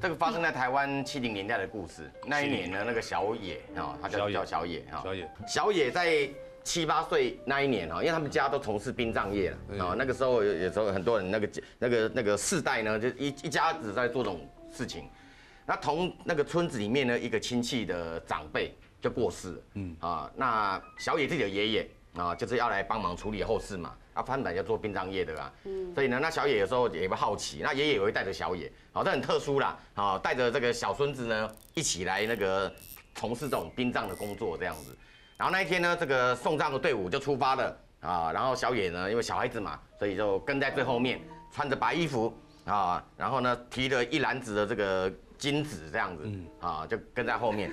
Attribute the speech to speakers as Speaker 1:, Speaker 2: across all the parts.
Speaker 1: 这个发生在台湾七零年代的故事。那一年呢，那个小野啊，他叫叫小野啊，
Speaker 2: 小野，
Speaker 1: 小野在七八岁那一年啊，因为他们家都从事殡葬业了啊，那个时候有有时候很多人那个那个那个世代呢，就一一家子在做这种事情。那同那个村子里面呢，一个亲戚的长辈就过世了，嗯。啊，那小野自己的爷爷啊，就是要来帮忙处理后事嘛。啊，翻本来要做殡葬业的啊，嗯，所以呢，那小野有时候也会好奇，那爷爷也会带着小野，好，这很特殊啦，好，带着这个小孙子呢，一起来那个从事这种殡葬的工作这样子。然后那一天呢，这个送葬的队伍就出发了啊，然后小野呢，因为小孩子嘛，所以就跟在最后面，穿着白衣服啊，然后呢，提着一篮子的这个金子这样子，啊，就跟在后面。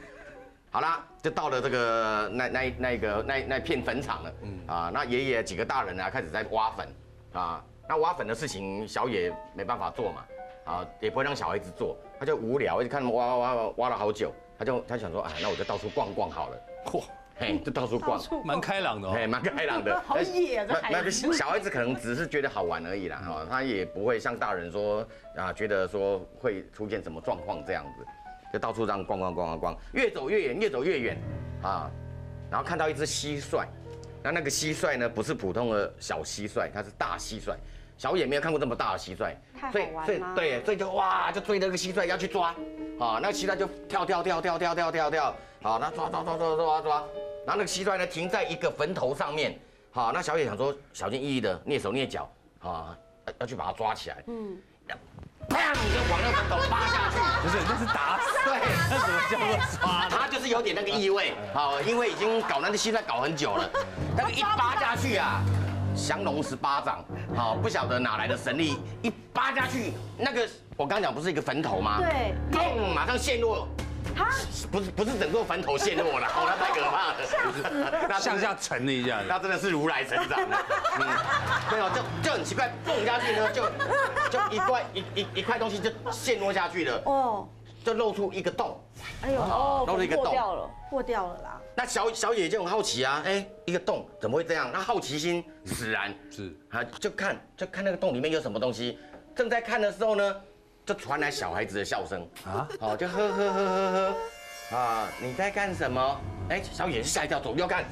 Speaker 1: 好啦，就到了这个那那那个那那片坟场了。嗯啊，那爷爷几个大人啊开始在挖坟啊。那挖坟的事情，小野没办法做嘛，啊，也不会让小孩子做，他就无聊，一直看他们挖挖挖挖了好久，他就他想说，啊，那我就到处逛逛好了。嚯，嘿，就到处逛，
Speaker 2: 蛮开朗的，
Speaker 1: 嘿，蛮开朗的。
Speaker 3: 好野的孩子。
Speaker 1: 小孩子可能只是觉得好玩而已啦，哈，他也不会像大人说啊，觉得说会出现什么状况这样子。就到处这样逛逛逛逛逛，越走越远，越走越远，啊，然后看到一只蟋蟀，那那个蟋蟀呢，不是普通的小蟋蟀，它是大蟋蟀，小野没有看过这么大的蟋蟀，
Speaker 3: 所以所以
Speaker 1: 对，所以就哇，就追那个蟋蟀要去抓，啊，那个蟋蟀就跳跳跳跳跳跳跳跳，好，那抓抓抓抓抓抓，然后那个蟋蟀呢停在一个坟头上面，好，那小野想说小心翼翼的蹑手蹑脚，啊，要去把它抓起来，嗯。砰！就往那个头扒下去，
Speaker 2: 不是，那是打死。
Speaker 1: 对，
Speaker 2: 那什么叫做抓？
Speaker 1: 他就是有点那个意味，好，因为已经搞那个蟋蟀搞很久了，那个一扒下去啊，降龙十八掌，好，不晓得哪来的神力，一扒下去，那个我刚讲不是一个坟头吗？
Speaker 3: 对，
Speaker 1: 砰，马上陷落。不是不是整座坟头陷落了，哦，那太可怕
Speaker 2: 了，那向下沉了一下，
Speaker 1: 那真的是如来神掌了，嗯，没有就就很奇怪，蹦下去呢就就一块一一一块东西就陷落下去了，哦，就露出一个洞，哎呦，
Speaker 3: 露出一个洞，破掉了，破掉了啦。
Speaker 1: 那小小野就很好奇啊，哎，一个洞怎么会这样？那好奇心使然，是。啊，就看就看那个洞里面有什么东西。正在看的时候呢。就传来小孩子的笑声。啊，好，就呵呵呵呵呵，啊，你在干什么？哎，小野是吓一跳，走右看，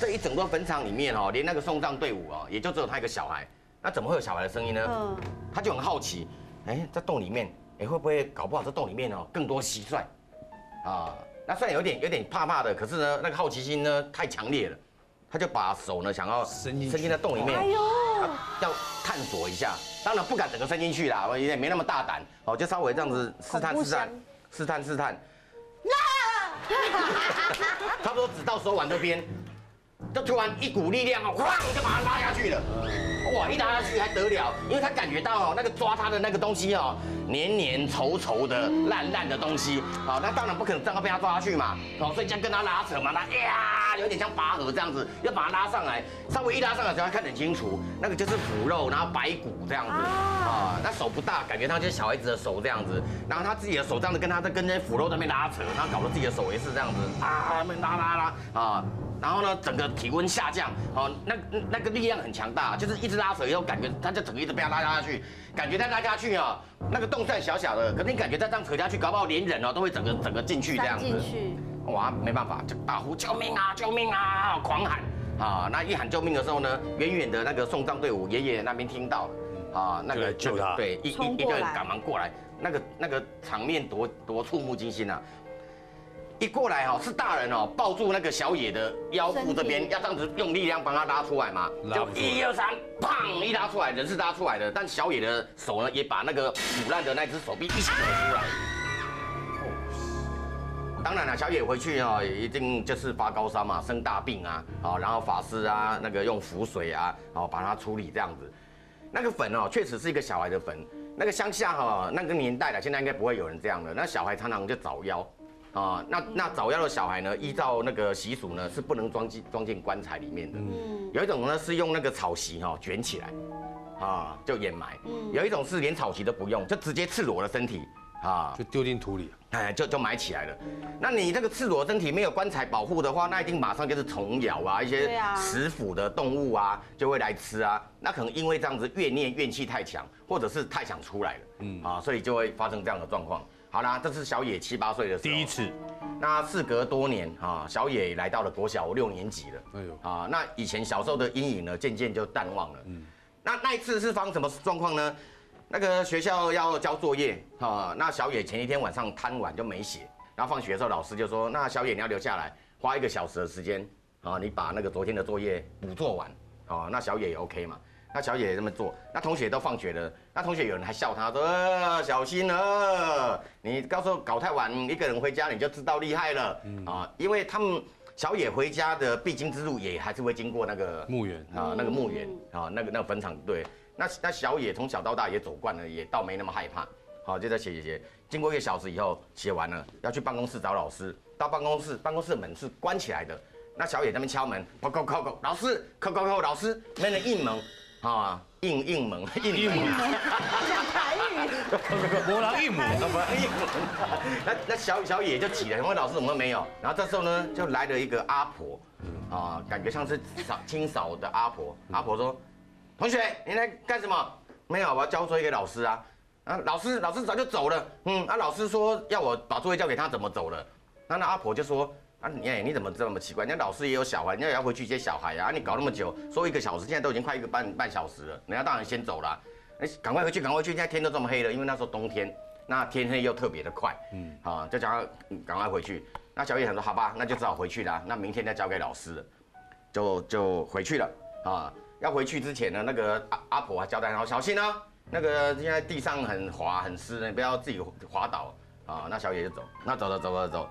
Speaker 1: 这一整个坟场里面哦，连那个送葬队伍哦，也就只有他一个小孩，那怎么会有小孩的声音呢？嗯，他就很好奇，哎，在洞里面，哎，会不会搞不好这洞里面哦更多蟋蟀？啊，那虽然有点有点怕怕的，可是呢，那个好奇心呢太强烈了。他就把手呢，想要伸进在洞里面，要探索一下。当然不敢整个伸进去啦，我也没那么大胆。哦，就稍微这样子试探试探，试探试探。差不多只到手腕这边，就突然一股力量啊，哐就把它拉下去了。哇，一拉下去还得了？因为他感觉到哦，那个抓他的那个东西哦，黏黏稠稠的、烂烂的东西。好，那当然不可能正好被他抓下去嘛。哦，所以这样跟他拉扯嘛，他呀，有点像拔河这样子，要把他拉上来。稍微一拉上来，只要看得很清楚，那个就是腐肉，然后白骨这样子。啊，那手不大，感觉他就是小孩子的手这样子。然后他自己的手这样子跟他在跟那些腐肉在那边拉扯，然后搞得自己的手也是这样子啊，那拉拉拉啊。然后呢，整个体温下降，哦，那那个力量很强大，就是一直拉扯以后，感觉他就整个一直被他拉下去，感觉再拉下去啊，那个洞算小小的，可是你感觉再这样扯下去，搞不好连人哦都会整个整个进去这样子。
Speaker 3: 进去。
Speaker 1: 哇，没办法，就大呼救命啊，救命啊，狂喊啊！那一喊救命的时候呢，远远的那个送葬队伍爷爷那边听到了，啊，
Speaker 2: 那个救他，
Speaker 1: 对，一一一个人赶忙过来，那个那个场面多多触目惊心啊！一过来哈，是大人哦，抱住那个小野的腰部这边，要这样子用力量帮他拉出来嘛？就一二三，砰！一拉出来，人是拉出来的，但小野的手呢，也把那个腐烂的那只手臂一起扯出来。当然了，小野回去哦，一定就是发高烧嘛，生大病啊，啊，然后法师啊，那个用符水啊，哦把它处理这样子。那个粉哦，确实是一个小孩的粉。那个乡下哈，那个年代的，现在应该不会有人这样的。那小孩常常就早夭。啊，那那早夭的小孩呢？依照那个习俗呢，是不能装进装进棺材里面的。嗯，有一种呢是用那个草席哈卷起来，啊，就掩埋。嗯，有一种是连草席都不用，就直接赤裸的身体，
Speaker 2: 啊，就丢进土里，
Speaker 1: 哎，就就埋起来了。那你这个赤裸身体没有棺材保护的话，那一定马上就是虫咬啊，一些食腐的动物啊就会来吃啊。那可能因为这样子怨念怨气太强，或者是太想出来了，嗯啊，所以就会发生这样的状况。好啦，这是小野七八岁的时候
Speaker 2: 第一次。
Speaker 1: 那事隔多年啊，小野来到了国小六年级了。哎呦啊，那以前小时候的阴影呢，渐渐就淡忘了。嗯，那那一次是发生什么状况呢？那个学校要交作业啊，那小野前一天晚上贪玩就没写，然后放学的时候老师就说，那小野你要留下来，花一个小时的时间啊，你把那个昨天的作业补做完啊，那小野也 OK 嘛。那小野这么做，那同学都放学了，那同学有人还笑他说：“小心了，你到时候搞太晚，一个人回家你就知道厉害了啊！因为他们小野回家的必经之路也还是会经过那个
Speaker 2: 墓园
Speaker 1: 啊，那个墓园啊，那个那个坟场对。那那小野从小到大也走惯了，也倒没那么害怕。好，就在写写写，经过一个小时以后写完了，要去办公室找老师。到办公室，办公室的门是关起来的。那小野在那边敲门，叩叩叩叩，老师，叩叩叩，老师，没人应门。啊，硬硬门，应应门，
Speaker 3: 讲台语，
Speaker 2: 波浪应门，
Speaker 1: 波浪应门。那那小小野就起了，因为老师怎么没有？然后这时候呢，就来了一个阿婆，啊，感觉像是扫清扫的阿婆。阿婆说：“同学，你来干什么？没有，我要交作业给老师啊。啊，老师，老师早就走了。嗯，啊，老师说要我把作业交给他，怎么走了？那那阿婆就说。”啊，你哎，你怎么这么奇怪？人家老师也有小孩，人家也要回去接小孩呀。啊，你搞那么久，说一个小时，现在都已经快一个半半小时了，人家当然先走了。哎，赶快回去，赶快回去！现在天都这么黑了，因为那时候冬天，那天黑又特别的快。嗯，啊，就叫他赶快回去。那小叶想说，好吧，那就只好回去了。那明天再交给老师，就就回去了。啊，要回去之前呢，那个阿阿婆还交代然后小心啊，那个现在地上很滑很湿，你不要自己滑倒。啊，那小野就走，那走走走走走，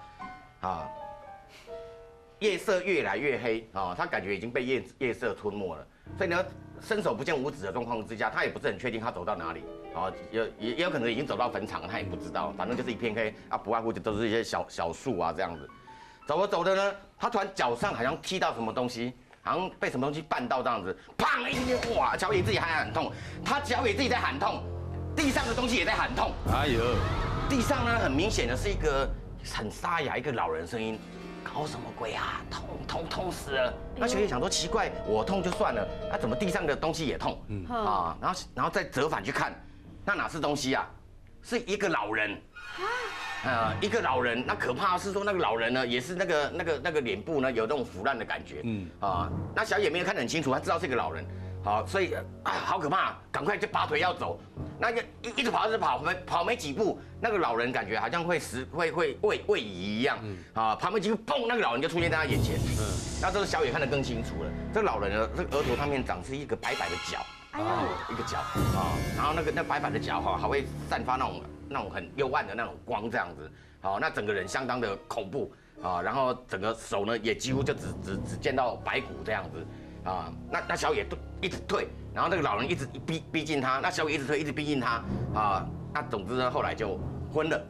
Speaker 1: 啊。夜色越来越黑啊，他感觉已经被夜夜色吞没了，所以呢，伸手不见五指的状况之下，他也不是很确定他走到哪里。啊，也也也有可能已经走到坟场，他也不知道，反正就是一片黑啊，不外乎就都是一些小小树啊这样子，走着走着呢，他突然脚上好像踢到什么东西，好像被什么东西绊到这样子，砰！一声，哇，脚也自己还喊痛，他脚也自己在喊痛，地上的东西也在喊痛，哎呦，地上呢很明显的是一个很沙哑一个老人声音。搞什么鬼啊！痛痛痛死了！那小姐想说奇怪，我痛就算了，那怎么地上的东西也痛？嗯啊，然后然后再折返去看，那哪是东西啊？是一个老人啊，一个老人。那可怕是说那个老人呢，也是那个那个那个脸部呢有那种腐烂的感觉。嗯啊，那小野没有看得很清楚，他知道是一个老人。好，所以啊，好可怕，赶快就拔腿要走。那个一一直跑一直跑，没跑没几步，那个老人感觉好像会死，会会位位移一样。嗯，啊，跑没几步，砰，那个老人就出现在他眼前。嗯，那这个小野看得更清楚了。这个老人呢，这个额头上面长是一个白白的角，啊，一个角啊，然后那个那白白的角哈，还会散发那种那种很幽暗的那种光，这样子。好，那整个人相当的恐怖啊，然后整个手呢也几乎就只只只见到白骨这样子。啊，那那小野都一直退，然后那个老人一直逼逼近他，那小野一直退，一直逼近他，啊，那总之呢，后来就昏了，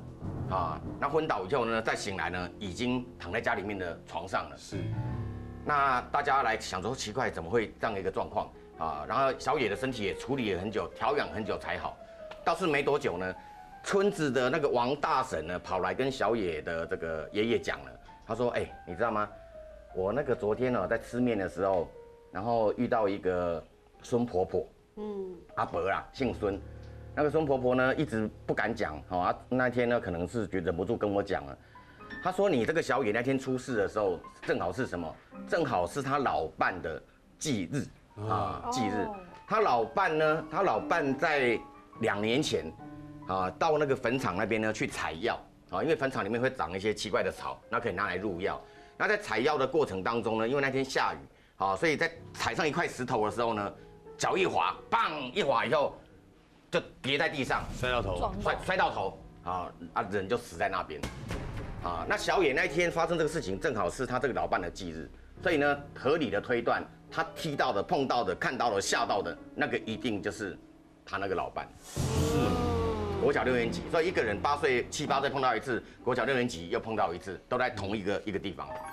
Speaker 1: 啊，那昏倒以后呢，再醒来呢，已经躺在家里面的床上了。是，那大家来想说奇怪，怎么会这样一个状况啊？然后小野的身体也处理了很久，调养很久才好，倒是没多久呢，村子的那个王大婶呢，跑来跟小野的这个爷爷讲了，他说，哎，你知道吗？我那个昨天呢，在吃面的时候。然后遇到一个孙婆婆，嗯，阿伯啦，姓孙，那个孙婆婆呢，一直不敢讲，好啊，那天呢，可能是觉得忍不住跟我讲了，她说你这个小野那天出事的时候，正好是什么？正好是他老伴的忌日啊，忌日。他老伴呢，他老伴在两年前，啊，到那个坟场那边呢去采药，啊，因为坟场里面会长一些奇怪的草，那可以拿来入药。那在采药的过程当中呢，因为那天下雨。好，所以在踩上一块石头的时候呢，脚一滑，棒一滑以后，就跌在地上，
Speaker 2: 摔到头，
Speaker 1: 摔摔到头，啊啊，人就死在那边。啊，那小野那一天发生这个事情，正好是他这个老伴的忌日，所以呢，合理的推断，他踢到的、碰到的、看到的、吓到的那个，一定就是他那个老伴。是，国小六年级，所以一个人八岁、七八岁碰到一次，国小六年级又碰到一次，都在同一个一个地方。